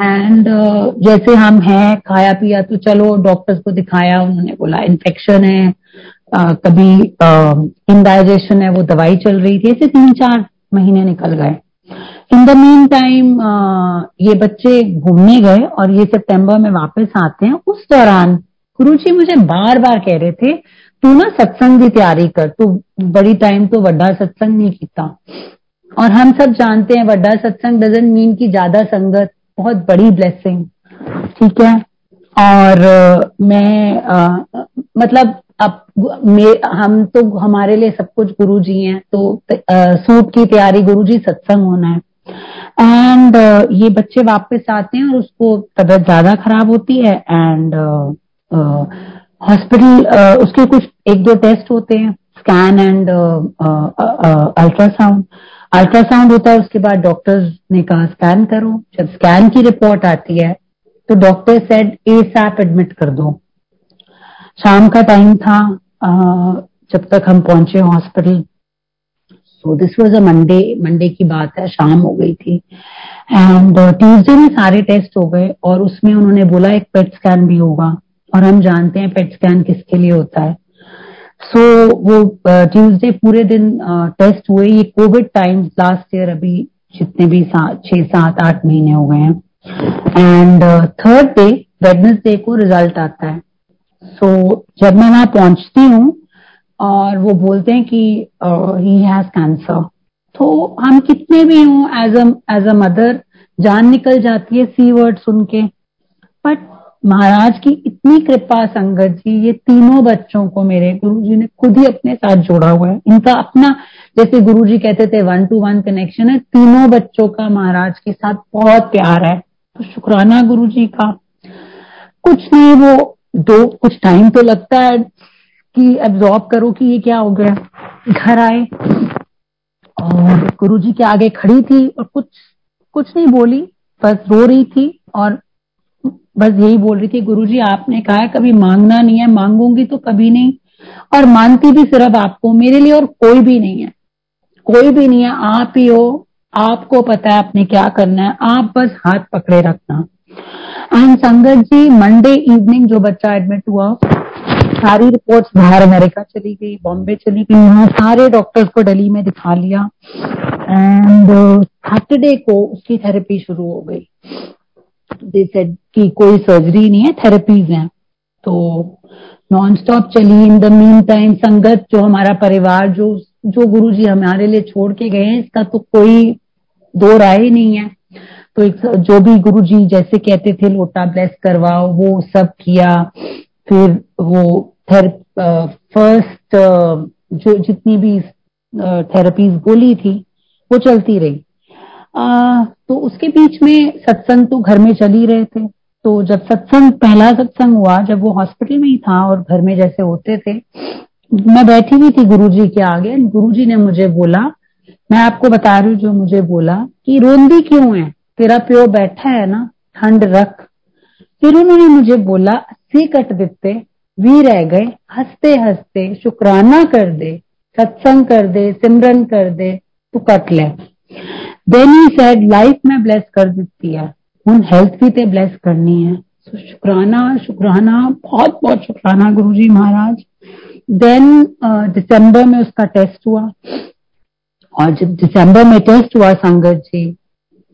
एंड uh, जैसे हम हैं खाया पिया तो चलो डॉक्टर्स को दिखाया उन्होंने बोला इन्फेक्शन है uh, कभी इनडाइजेशन uh, है वो दवाई चल रही थी। ऐसे तीन चार महीने निकल गए। इन द मीन टाइम ये बच्चे घूमने गए और ये सितंबर में वापस आते हैं। उस दौरान गुरु जी मुझे बार बार कह रहे थे तू ना सत्संग की तैयारी कर। तू बड़ी टाइम तो वड्डा सत्संग नहीं किया और हम सब जानते हैं वड्डा सत्संग डजेंट मीन की ज़्यादा संगत बहुत बड़ी ब्लेसिंग ठीक है? और मैं आ, मतलब अब हम तो हमारे लिए सब कुछ गुरु जी हैं तो सूट की तैयारी गुरु जी सत्संग होना है। एंड uh, ये बच्चे वापस आते हैं और उसको तबीयत ज़्यादा खराब होती है एंड हॉस्पिटल uh, uh, उसके कुछ एक दो टेस्ट होते हैं स्कैन एंड अल्ट्रासाउंड अल्ट्रासाउंड होता है उसके बाद डॉक्टर्स ने कहा स्कैन करो। जब स्कैन की रिपोर्ट आती है तो doctor said ASAP admit कर दो. शाम का टाइम था जब तक हम पहुँचे hospital so this was a Monday Monday की बात है शाम हो गई थी। एंड ट्यूजडे uh, में सारे टेस्ट हो गए और उसमें उन्होंने बोला एक पेट स्कैन भी होगा। और हम जानते हैं पेट स्कैन किसके लिए होता है। सो so, वो ट्यूसडे uh, पूरे दिन टेस्ट हुए। ये कोविड टाइम लास्ट ईयर अभी जितने भी छह सात आठ महीने हो गए हैं। एंड थर्ड डे वेडनेसडे को रिज़ल्ट आता है। सो so, जब मैं वहाँ पहुँचती हूँ और वो बोलते हैं कि ही हैज़ कैंसर तो हम कितने भी हों एज अ मदर जान निकल जाती है सी वर्ड सुन के। बट महाराज की इतनी कृपा संगत जी, ये तीनों बच्चों को मेरे गुरु जी ने खुद ही अपने साथ जोड़ा हुआ है। इनका अपना, जैसे गुरु जी कहते थे वन टू वन कनेक्शन है। तीनों बच्चों का महाराज के साथ बहुत प्यार है। तो शुक्राना गुरु जी का। कुछ नहीं, वो दो, कुछ टाइम तो लगता है कि एब्जॉर्ब करो कि ये क्या हो गया। घर आए और गुरु जी के आगे खड़ी थी और कुछ कुछ नहीं बोली, बस रो रही थी और बस यही बोल रही थी गुरु जी आपने कहा है, कभी मांगना नहीं है, मांगूँगी तो कभी नहीं। और मानती भी सिर्फ़ आपको, मेरे लिए और कोई भी नहीं है। कोई भी नहीं है, आप ही हो, आपको पता है आपने क्या करना है। आप बस हाथ पकड़े रखना। एंड संगत जी मंडे इवनिंग जो बच्चा एडमिट हुआ, सारी रिपोर्ट्स बाहर अमेरिका चली गई बॉम्बे चली गई वहाँ सारे डॉक्टर्स को दिल्ली में दिखा लिया। एंड सैटरडे को उसकी थेरेपी शुरू हो गई। दे सेड कि कोई सर्जरी नहीं है थेरेपीज हैं। तो नॉन स्टॉप चली। इन द मीन टाइम संगत जो हमारा परिवार, जो जो गुरु जी हमारे लिए छोड़ के गए हैं, इसका तो कोई दो राय नहीं है। तो एक जो भी गुरु जी जैसे कहते थे, लोटा ब्लेस करवाओ, वो सब किया। फिर वो थे फ़र्स्ट जो जितनी भी थेरेपीज बोली थी, वो चलती रही। आ, तो उसके बीच में सत्संग तो घर में चल ही रहे थे। तो जब सत्संग पहला सत्संग हुआ जब वो हॉस्पिटल में ही था और घर में जैसे होते थे मैं बैठी हुई थी गुरुजी के आगे। गुरुजी ने मुझे बोला मैं आपको बता रही हूँ जो मुझे बोला कि रोंदी क्यों है? तेरा प्यो बैठा है ना ठंड रख। फिर उन्होंने मुझे बोला सी कट देते वी रह गए हँसते हँसते शुक्राना कर दे सत्संग कर दे सिमरन कर दे तू कट ले। देन ही सेड लाइफ में ब्लेस कर देती है। उन हेल्थ भी ते ब्लेस करनी है। So, शुक्राना शुक्राना बहुत बहुत शुक्राना गुरु जी महाराज देन दिसंबर में उसका टेस्ट हुआ। और जब दिसंबर में टेस्ट हुआ संगत जी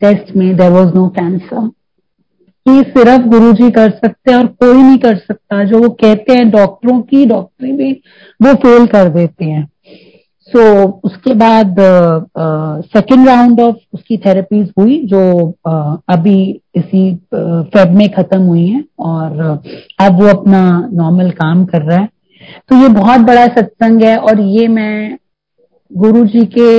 टेस्ट में देर वॉज़ नो कैंसर ये सिर्फ़ गुरु जी कर सकते हैं और कोई नहीं कर सकता। जो वो कहते हैं डॉक्टरों की डॉक्टरी भी वो फेल कर देते हैं। सो so, उसके बाद सेकेंड राउंड ऑफ़ उसकी थेरेपीज हुई जो uh, अभी इसी फेब में खत्म हुई है और अब वो अपना नॉर्मल काम कर रहा है। तो ये बहुत बड़ा सत्संग है और ये मैं गुरु जी के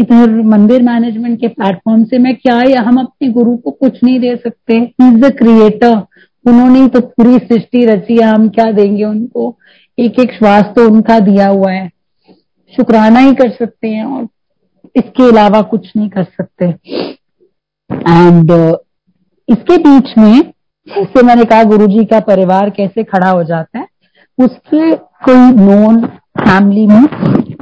इधर मंदिर मैनेजमेंट के प्लेटफॉर्म से मैं क्या या हम अपने गुरु को कुछ नहीं दे सकते। इज़ द क्रिएटर उन्होंने तो पूरी सृष्टि रची है हम क्या देंगे उनको? एक एक श्वास तो उनका दिया हुआ है। शुक्राना ही कर सकते हैं और इसके अलावा कुछ नहीं कर सकते। एंड uh, इसके बीच में जैसे मैंने कहा गुरुजी का परिवार कैसे खड़ा हो जाता है? उसके कोई नोन फैमिली में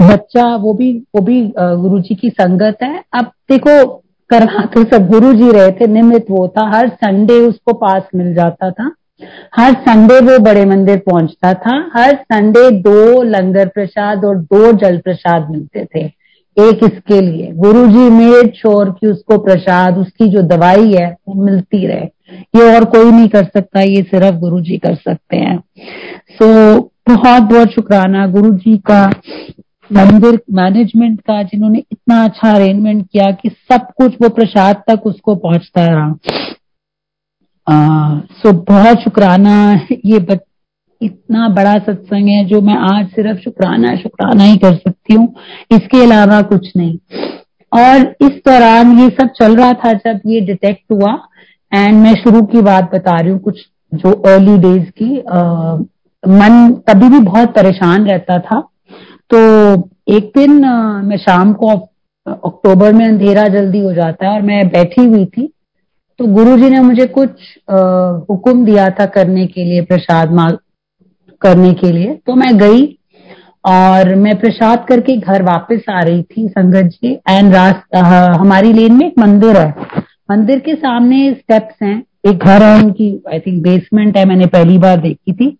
बच्चा वो भी वो भी गुरु जी की संगत है। अब देखो करवा तो सब गुरु जी रहे थे निमित वो था हर संडे उसको पास मिल जाता था। हर संडे वो बड़े मंदिर पहुँचता था। हर संडे दो लंगर प्रसाद और दो जल प्रसाद मिलते थे एक इसके लिए। गुरु जी मेड श्योर की उसको प्रसाद उसकी जो दवाई है वो मिलती रहे। ये और कोई नहीं कर सकता ये सिर्फ़ गुरु जी कर सकते हैं। सो so, बहुत बहुत शुक्राना गुरु जी का मंदिर मैनेजमेंट का जिन्होंने इतना अच्छा अरेंजमेंट किया कि सब कुछ वो प्रसाद तक उसको पहुँचता रहा। सो बहुत शुक्राना ये बच, इतना बड़ा सत्संग है जो मैं आज सिर्फ़ शुक्राना शुक्राना ही कर सकती हूँ। इसके अलावा कुछ नहीं। और इस दौरान ये सब चल रहा था जब ये डिटेक्ट हुआ। एंड मैं शुरू की बात बता रही हूँ कुछ जो अर्ली डेज़ की आ, मन तभी भी बहुत परेशान रहता था। तो एक दिन आ, मैं शाम को अक्टूबर में अंधेरा जल्दी हो जाता है और मैं बैठी हुई थी। तो गुरु जी ने मुझे कुछ हुक्म दिया था करने के लिए प्रसाद मांग करने के लिए। तो मैं गई और मैं प्रसाद करके घर वापस आ रही थी संगत जी। एंड रास्ता हमारी लेन में एक मंदिर है। मंदिर के सामने स्टेप्स हैं। एक घर है उनकी आई थिंक बेसमेंट है मैंने पहली बार देखी थी।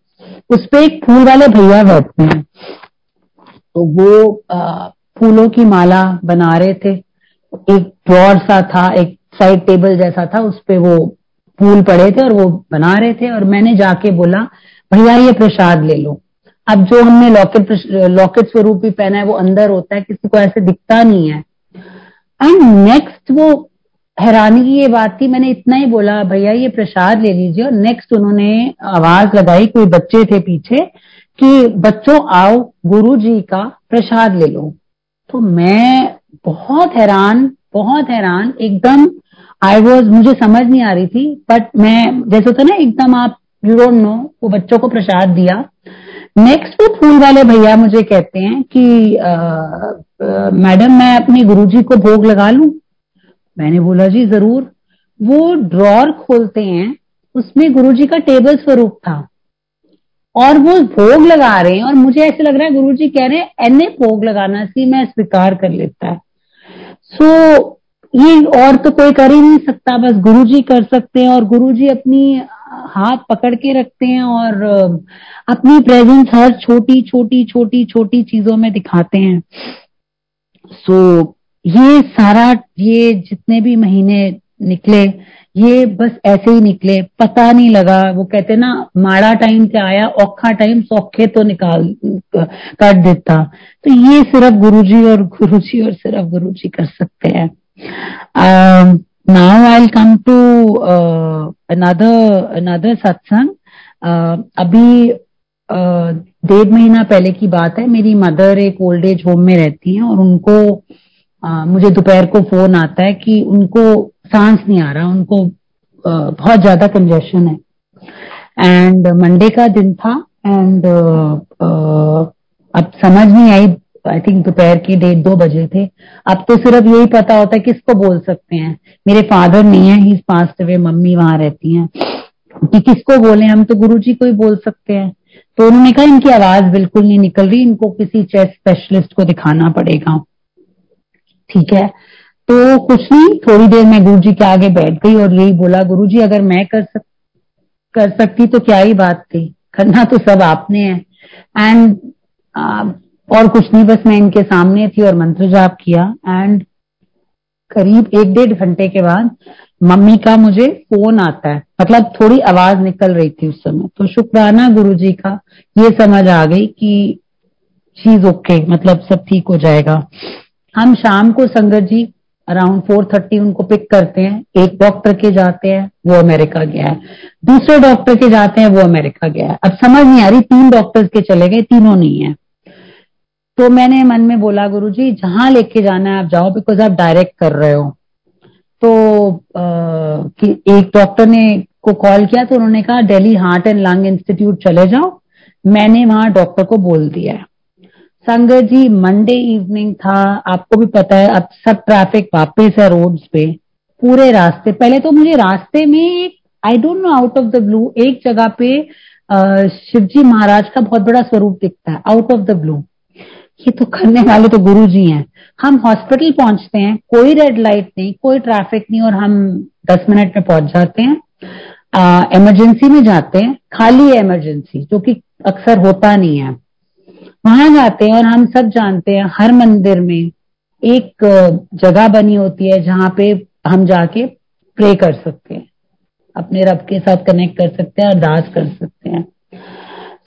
उस पर एक फूल वाले भैया बैठते हैं। तो वो आ, फूलों की माला बना रहे थे। एक ड्रॉर सा था एक साइड टेबल जैसा था, उस पे वो फूल पड़े थे और वो बना रहे थे और मैंने जाके बोला, भैया, ये प्रसाद ले लो। अब जो हमने लॉकेट लॉकेट स्वरूप भी पहना है, वो अंदर होता है, किसी को ऐसे दिखता नहीं है। एंड नेक्स्ट वो हैरानी की ये बात थी, मैंने इतना ही बोला, भैया, ये प्रसाद ले लीजिए। और नेक्स्ट उन्होंने आवाज़ लगाई, कोई बच्चे थे पीछे, कि, बच्चों, आओ, गुरु जी का प्रसाद ले लो। तो मैं बहुत हैरान बहुत हैरान, एकदम आई वॉज़ मुझे समझ नहीं आ रही थी बट मैं जैसे होता ना एकदम आप यू डोंट नो वो बच्चों को प्रसाद दिया। नेक्स्ट वो फूल वाले भैया मुझे कहते हैं कि मैडम मैं अपने गुरुजी को भोग लगा लू। मैंने बोला जी ज़रूर। वो ड्रॉर खोलते हैं उसमें गुरुजी का टेबल स्वरूप था। और वो भोग लगा रहे हैं और मुझे ऐसे लग रहा है गुरुजी कह रहे हैं एने भोग लगाना सी मैं स्वीकार कर लेता। है सो so, ये और तो कोई कर ही नहीं सकता बस गुरु जी कर सकते हैं और गुरु जी अपनी हाथ पकड़ के रखते हैं और अपनी प्रेजेंस हर छोटी छोटी छोटी छोटी चीज़ों में दिखाते हैं। सो so, ये सारा ये जितने भी महीने निकले ये बस ऐसे ही निकले। पता नहीं लगा वो कहते ना माड़ा टाइम से आया औखा टाइम सौखे तो निकाल कर देता। तो ये सिर्फ़ गुरुजी और गुरुजी और सिर्फ़ गुरुजी कर सकते हैं। Um, now I'll come to uh, another another satsang. Uh, अभी डेढ़ महीना पहले की बात है मेरी मदर एक ओल्ड एज होम में रहती हैं और उनको uh, मुझे दोपहर को फ़ोन आता है कि उनको सांस नहीं आ रहा उनको uh, बहुत ज़्यादा कंजेशन है एंड मंडे का दिन था एंड uh, uh, अब समझ नहीं आई आई थिंक दोपहर के डेढ़ दो बजे थे। अब तो सिर्फ़ यही पता होता है किसको बोल सकते हैं। मेरे फादर नहीं है ही पास हुए मम्मी वहाँ रहती हैं। कि किसको बोले, हम तो गुरु जी को ही बोल सकते हैं। तो उन्होंने कहा, इनकी आवाज़ बिल्कुल नहीं निकल रही, इनको किसी चेस्ट स्पेशलिस्ट को दिखाना पड़ेगा। ठीक है? तो कुछ नहीं, थोड़ी देर में गुरु जी के आगे बैठ गई और यही बोला गुरु जी अगर मैं कर सक, कर सकती तो क्या ही बात थी। करना तो सब आपने है। एंड और कुछ नहीं, बस मैं इनके सामने थी और मंत्र जाप किया। एंड करीब एक डेढ़ घंटे के बाद मम्मी का मुझे फ़ोन आता है। मतलब थोड़ी आवाज़ निकल रही थी उस समय। तो शुक्राना गुरु जी का ये समझ आ गई कि चीज़ ओके मतलब सब ठीक हो जाएगा। हम शाम को Sangat ji around four thirty उनको पिक करते हैं। एक डॉक्टर के जाते हैं, वो अमेरिका गया है। दूसरे डॉक्टर के जाते हैं, वो अमेरिका गया है। अब समझ नहीं आ रही, तीन डॉक्टर्स के चले गए, तीनों नहीं है। तो मैंने मन में बोला गुरु जी जहाँ लेके जाना है आप जाओ बिकॉज़ आप डायरेक्ट कर रहे हो. तो आ, कि एक डॉक्टर ने को कॉल किया तो उन्होंने कहा Delhi heart and lung institute चले जाओ। मैंने वहाँ डॉक्टर को बोल दिया है। संगत जी मंडे इवनिंग था आपको भी पता है अब सब ट्रैफ़िक वापस है रोड्स पे पूरे रास्ते पहले तो मुझे रास्ते में I don't know out of the blue एक जगह पे शिवजी महाराज का बहुत बड़ा स्वरूप दिखता है आउट ऑफ़ द ब्लू ये तो करने वाले तो गुरु जी हैं। हम हॉस्पिटल पहुँचते हैं, कोई रेड लाइट नहीं, कोई ट्रैफ़िक नहीं, और हम दस मिनट में पहुँच जाते हैं। इमरजेंसी में जाते हैं, खाली है इमरजेंसी जो कि अक्सर होता नहीं है। वहाँ जाते हैं और हम सब जानते हैं, हर मंदिर में एक जगह बनी होती है जहाँ पे हम जाके प्रे कर सकते हैं, अपने रब के साथ कनेक्ट कर सकते हैं, अरदास कर सकते हैं।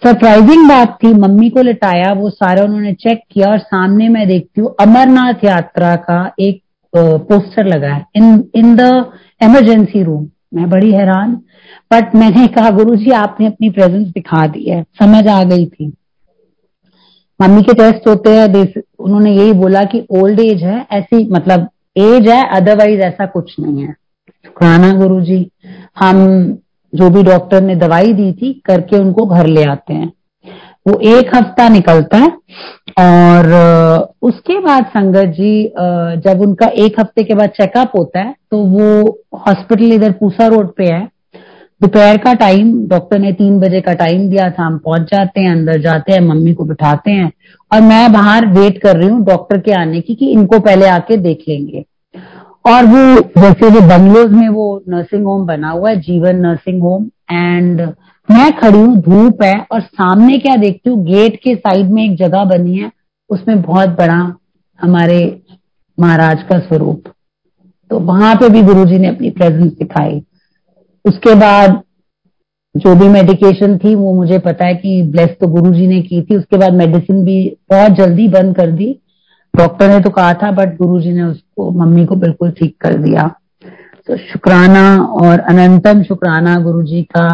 सरप्राइजिंग बात थी, मम्मी को लिटाया, वो सारा उन्होंने चेक किया और सामने मैं देखती हूँ, अमरनाथ यात्रा का एक पोस्टर लगा है। In in the emergency room मैं बड़ी हैरान बट मैंने कहा गुरु जी आपने अपनी प्रेजेंस दिखा दी है। समझ आ गई थी। मम्मी के टेस्ट होते हैं उन्होंने यही बोला कि ओल्ड एज है, ऐसी मतलब एज है अदरवाइज़ ऐसा कुछ नहीं है। शुक्राना गुरु जी हम जो भी डॉक्टर ने दवाई दी थी, करके उनको घर ले आते हैं। वो एक हफ़्ता निकलता है और उसके बाद संगत जी जब उनका एक हफ़्ते के बाद चेकअप होता है तो वो हॉस्पिटल इधर पूसा रोड पे है। दोपहर का टाइम डॉक्टर ने तीन बजे का टाइम दिया था। हम पहुँच जाते हैं, अंदर जाते हैं, मम्मी को बिठाते हैं और मैं बाहर वेट कर रही हूँ डॉक्टर के आने की कि इनको पहले आके देख लेंगे। और वो, जैसे वो बंगलोज में वो नर्सिंग होम बना हुआ है, जीवन नर्सिंग होम एंड मैं खड़ी हूँ, धूप है, और सामने क्या देखती हूँ गेट के साइड में एक जगह बनी है, उसमें बहुत बड़ा हमारे महाराज का स्वरूप। तो वहाँ पे भी गुरुजी ने अपनी प्रेजेंस दिखाई। उसके बाद जो भी मेडिकेशन थी, वो मुझे पता है कि ब्लेस तो गुरुजी ने की थी, उसके बाद मेडिसिन भी बहुत जल्दी बंद कर दी। डॉक्टर ने तो कहा था बट गुरुजी ने उसको मम्मी को बिल्कुल ठीक कर दिया। तो शुक्राना और अनंतम शुक्राना गुरुजी का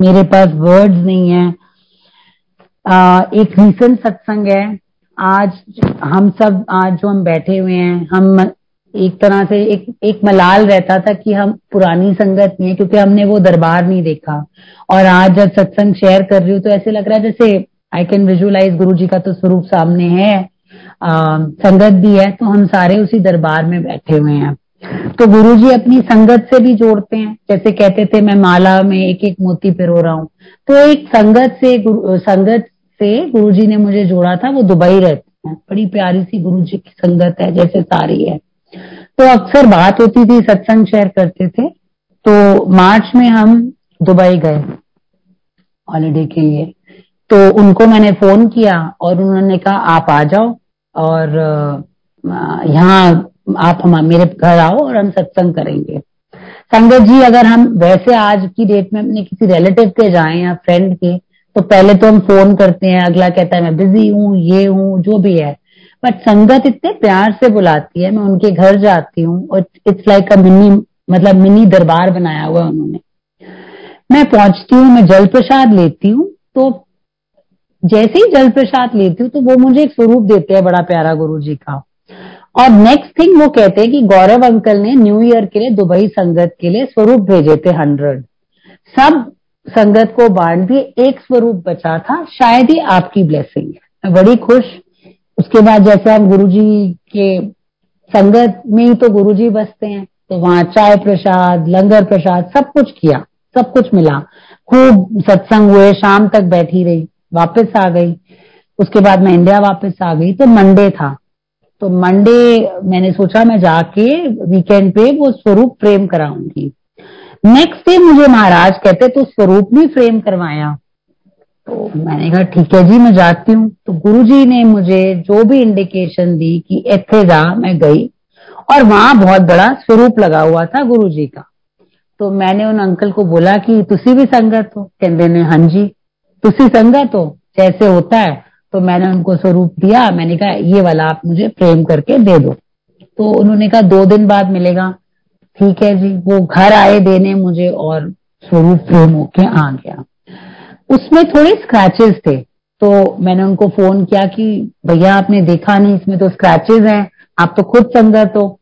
मेरे पास वर्ड्स नहीं है। आ, एक रीसेंट सत्संग है। आज हम सब आज जो हम बैठे हुए हैं हम एक तरह से एक एक मलाल रहता था कि हम पुरानी संगत नहीं है क्योंकि हमने वो दरबार नहीं देखा। और आज जब सत्संग शेयर कर रही हूँ तो ऐसे लग रहा है जैसे आई कैन विजुअलाइज गुरु जी का तो स्वरूप सामने है। संगत भी है तो हम सारे उसी दरबार में बैठे हुए हैं। तो गुरु जी अपनी संगत से भी जोड़ते हैं। जैसे कहते थे, मैं माला में एक एक मोती पिरो रहा हूँ। तो एक संगत से गुरु, संगत से गुरु जी ने मुझे जोड़ा था, वो दुबई रहते हैं। बड़ी प्यारी सी गुरु जी की संगत है, जैसे सारी है। तो अक्सर बात होती थी, सत्संग शेयर करते थे। तो मार्च में हम दुबई गए, हॉलीडे के लिए। तो उनको मैंने फ़ोन किया और उन्होंने कहा, आप आ जाओ और यहाँ आप हम, मेरे घर आओ और हम सत्संग करेंगे। संगत जी, अगर हम वैसे आज की डेट में अपने किसी रिलेटिव के जाएँ या फ्रेंड के तो पहले तो हम फ़ोन करते हैं, अगला कहता है, मैं बिज़ी हूँ, ये हूँ, जो भी है। बट संगत इतने प्यार से बुलाती है, मैं उनके घर जाती हूँ, और इट्स लाइक अ मिनी मतलब मिनी दरबार बनाया हुआ उन्होंने। मैं पहुँचती हूँ, मैं जल प्रसाद लेती हूँ तो जैसे ही जल प्रसाद लेती हूँ तो वो मुझे एक स्वरूप देते हैं, बड़ा प्यारा गुरु जी का। और नेक्स्ट थिंग वो कहते हैं कि गौरव अंकल ने न्यू ईयर के लिए, दुबई संगत के लिए स्वरूप भेजे थे हंड्रेड सब संगत को बांट दिए, एक स्वरूप बचा था, शायद ही आपकी ब्लेसिंग है। बड़ी खुश। उसके बाद जैसे हम गुरु जी के संगत में ही तो गुरु जी बसते हैं तो वहाँ चाय प्रसाद, लंगर प्रसाद, सब कुछ किया, सब कुछ मिला। खूब सत्संग हुए, शाम तक बैठी रही। वापस आ गई। उसके बाद मैं इंडिया वापस आ गई। तो मंडे था। तो मंडे मैंने सोचा मैं जाके वीकेंड पे वो स्वरूप फ्रेम कराऊँगी। नेक्स्ट डे मुझे महाराज कहते तो स्वरूप भी फ्रेम करवाया। तो मैंने कहा, ठीक है जी, मैं जाती हूँ। तो गुरुजी ने मुझे जो भी इंडिकेशन दी कि इथे जा, मैं गई। और वहाँ बहुत बड़ा स्वरूप लगा हुआ था गुरुजी का। तो मैंने उन अंकल को बोला कि, तुसी भी संगत हो? कहते ने हाँ जी। तुसी संगत हो जैसे होता है तो मैंने उनको स्वरूप दिया, मैंने कहा, ये वाला आप मुझे फ्रेम करके दे दो। तो उन्होंने कहा, दो दिन बाद मिलेगा। ठीक है जी, वो घर आए देने मुझे और स्वरूप फ्रेम होके आ गया। उसमें थोड़े स्क्रैचेस थे तो मैंने उनको फ़ोन किया कि, भैया, आपने देखा नहीं, इसमें तो स्क्रैचेस हैं, आप तो खुद संगत हो।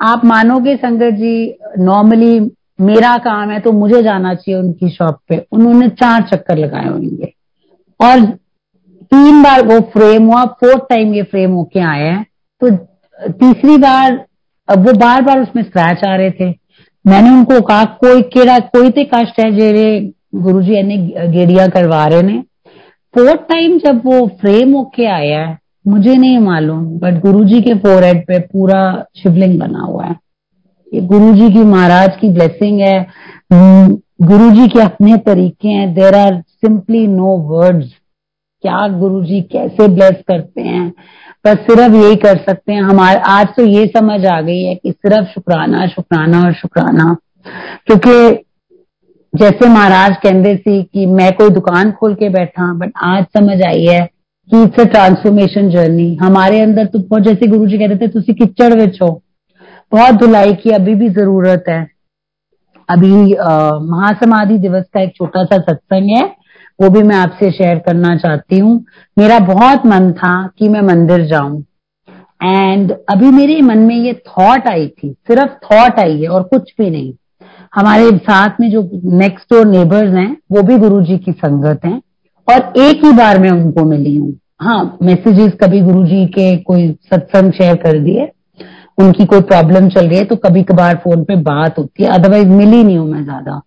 आप मानोगे, संगत जी नॉर्मली मेरा काम है तो मुझे जाना चाहिए उनकी शॉप पे। उन्होंने चार चक्कर लगाए होंगे। और तीन बार वो फ्रेम हुआ फोर्थ टाइम ये फ्रेम होके आया है। तो तीसरी बार वो बार बार उसमें स्क्रैच आ रहे थे। मैंने उनको कहा, कोई केड़ा, कोई तो कष्ट है जेरे गुरु जी ने गेड़िया करवा रहे ने? फोर्थ टाइम जब वो फ्रेम होके आया है, मुझे नहीं मालूम बट गुरु जी के फोरहेड पे पूरा शिवलिंग बना हुआ है। ये गुरु जी की महाराज की ब्लेसिंग है। गुरु जी के अपने तरीके हैं। There are simply no words क्या गुरु जी कैसे ब्लेस करते हैं? बस सिर्फ़ यही कर सकते हैं। हमारे आज तो ये समझ आ गई है कि सिर्फ़ शुक्राना शुक्राना और शुक्राना। क्योंकि जैसे महाराज कहते सी कि मैं कोई दुकान खोल के बैठा बट आज समझ आई है कि इट्स अ ट्रांसफॉर्मेशन जर्नी हमारे अंदर तो बहुत जैसे गुरु जी कहते थे किचड़ हो बहुत धुलाई की अभी भी ज़रूरत है। अभी महासमाधि दिवस का एक छोटा सा सत्संग है, वो भी मैं आपसे शेयर करना चाहती हूँ। मेरा बहुत मन था कि मैं मंदिर जाऊँ। एंड अभी मेरे मन में ये थॉट आई थी, सिर्फ़ थॉट आई है और कुछ भी नहीं। हमारे साथ में जो नेक्स्ट डोर नेबर्स हैं, वो भी गुरु जी की संगत हैं और एक ही बार में उनको मिली हूँ। हाँ मैसेजेस कभी गुरु जी के कोई सत्संग शेयर कर दिए। उनकी कोई प्रॉब्लम चल रही है तो कभी कभार फ़ोन पे बात होती है। अदरवाइज़ मिली नहीं हूँ मैं ज़्यादा।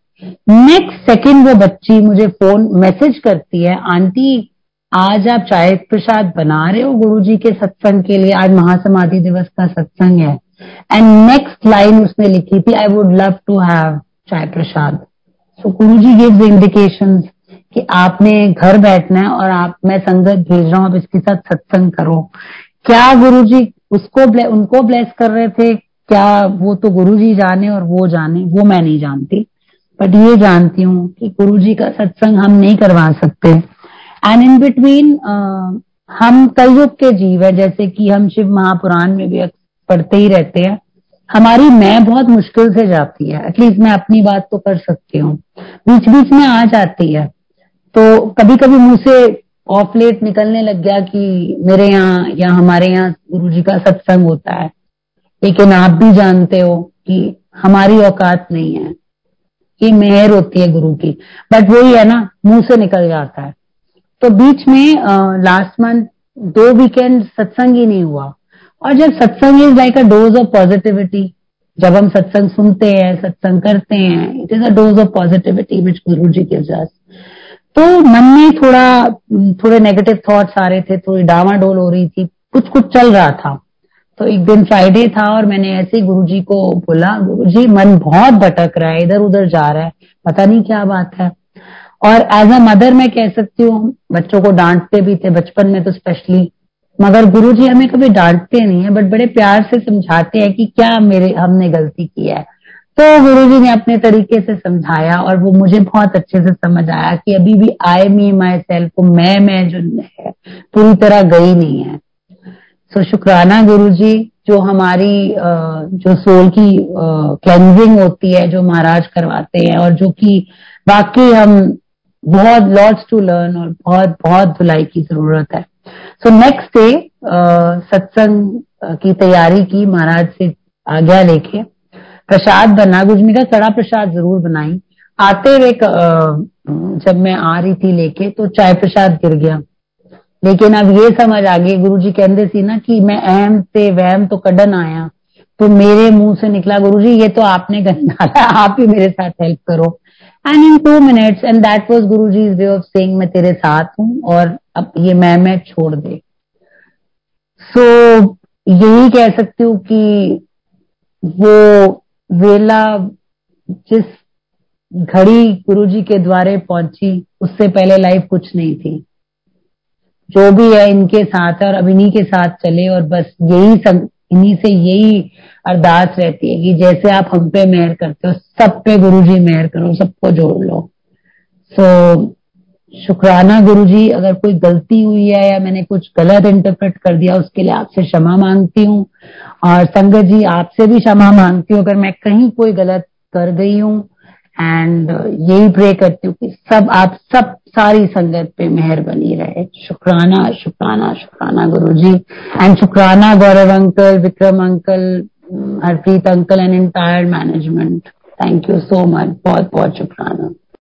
नेक्स्ट सेकंड वो बच्ची मुझे फ़ोन मैसेज करती है, आंटी, आज आप चाय प्रसाद बना रहे हो गुरु जी के सत्संग के लिए? आज महासमाधि दिवस का सत्संग है। एंड नेक्स्ट लाइन उसने लिखी थी I would love to have chai prasad. So Guru ji gives indication कि आपने घर बैठना है और आप, मैं संगत भेज रहा हूँ, आप इसके साथ सत्संग करो। क्या गुरु जी? उसको उनको ब्लेस कर रहे थे, क्या वो तो गुरु जी जाने और वो जाने, वो मैं नहीं जानती। बट ये जानती हूँ कि गुरु जी का सत्संग हम नहीं करवा सकते। एंड इन बिटवीन हम कलयुग के जीव है, जैसे कि हम शिव महापुराण में भी पढ़ते ही रहते हैं। हमारी मैं बहुत मुश्किल से जाती है। एटलीस्ट मैं अपनी बात तो कर सकती हूँ। बीच बीच में आ जाती है। तो कभी कभी मुँह से ऑफ़ लेट निकलने लग गया कि मेरे यहाँ या हमारे यहाँ गुरु जी का सत्संग होता है। लेकिन आप भी जानते हो कि हमारी औकात नहीं है। ये मेहर होती है गुरु की। बट वही है ना, मुँह से निकल जाता है। तो बीच में लास्ट मंथ दो वीकेंड सत्संग ही नहीं हुआ। और जब satsang is like a dose of positivity जब हम सत्संग सुनते हैं, सत्संग करते हैं it is a dose of positivity which Guru ji gives अस तो मन में थोड़ा, थोड़े नेगेटिव थॉट्स आ रहे थे, थोड़ी डावाडोल हो रही थी कुछ कुछ चल रहा था। तो एक दिन फ्राइडे था और मैंने ऐसे गुरु जी को बोला गुरु जी मन बहुत भटक रहा है इधर उधर जा रहा है, पता नहीं क्या बात है? और एज अ मदर मैं कह सकती हूँ, बच्चों को डांटते भी थे, बचपन में तो स्पेशली मगर गुरु जी हमें कभी डांटते नहीं है बट बड़े प्यार से समझाते हैं कि क्या मेरे, हमने गलती की है। तो गुरु जी ने अपने तरीके से समझाया और वो मुझे बहुत अच्छे से समझ आया कि अभी भी आई मी माई सेल्फ मैं मैं जो है पूरी तरह गई नहीं है। सो so, शुक्राना गुरु जी जो हमारी जो सोल की क्लेंजिंग होती है जो महाराज करवाते हैं और जो कि बाकी हम बहुत लॉट्स टू लर्न और बहुत बहुत धुलाई की ज़रूरत है। सो नेक्स्ट डे सत्संग की तैयारी की महाराज से आज्ञा लेके प्रसाद बना गुजमी का कड़ा प्रसाद ज़रूर बनाई। आते हुए जब मैं आ रही थी लेके तो चाय प्रसाद गिर गया। लेकिन अब ये समझ आ गई गुरु जी कहते सी ना कि मैं अहम से वहम तो कड़न आया। तो मेरे मुँह से निकला गुरु जी ये तो आपने डाला आप ही मेरे साथ हेल्प करो। And in two minutes and that was Guru ji way of saying मैं तेरे साथ हूँ और अब ये मैं मैं छोड़ दे। सो so, यही कह सकती हूँ कि वो वेला जिस घड़ी गुरुजी के द्वारे पहुँची उससे पहले लाइफ कुछ नहीं थी। जो भी है इनके साथ है और अब इन्हीं के साथ चले और बस यही सब इन्हीं से यही अरदास रहती है कि जैसे आप हम पे मेहर करते हो सब पे गुरु जी मेहर करो सबको जोड़ लो। सो so, शुक्राना गुरु जी अगर कोई गलती हुई है या मैंने कुछ गलत इंटरप्रेट कर दिया, उसके लिए आपसे क्षमा मांगती हूँ। और संगत जी, आपसे भी क्षमा मांगती हूँ। अगर मैं कहीं कोई गलत कर गई हूँ एंड यही प्रे करती हूँ कि सब, आप सब सारी संगत पे मेहर बनी रहे। शुक्राना शुक्राना शुक्राना गुरु जी एंड शुक्राना Gaurav uncle Vikram uncle Harpreet uncle and entire management thank you so much बहुत बहुत शुक्राना।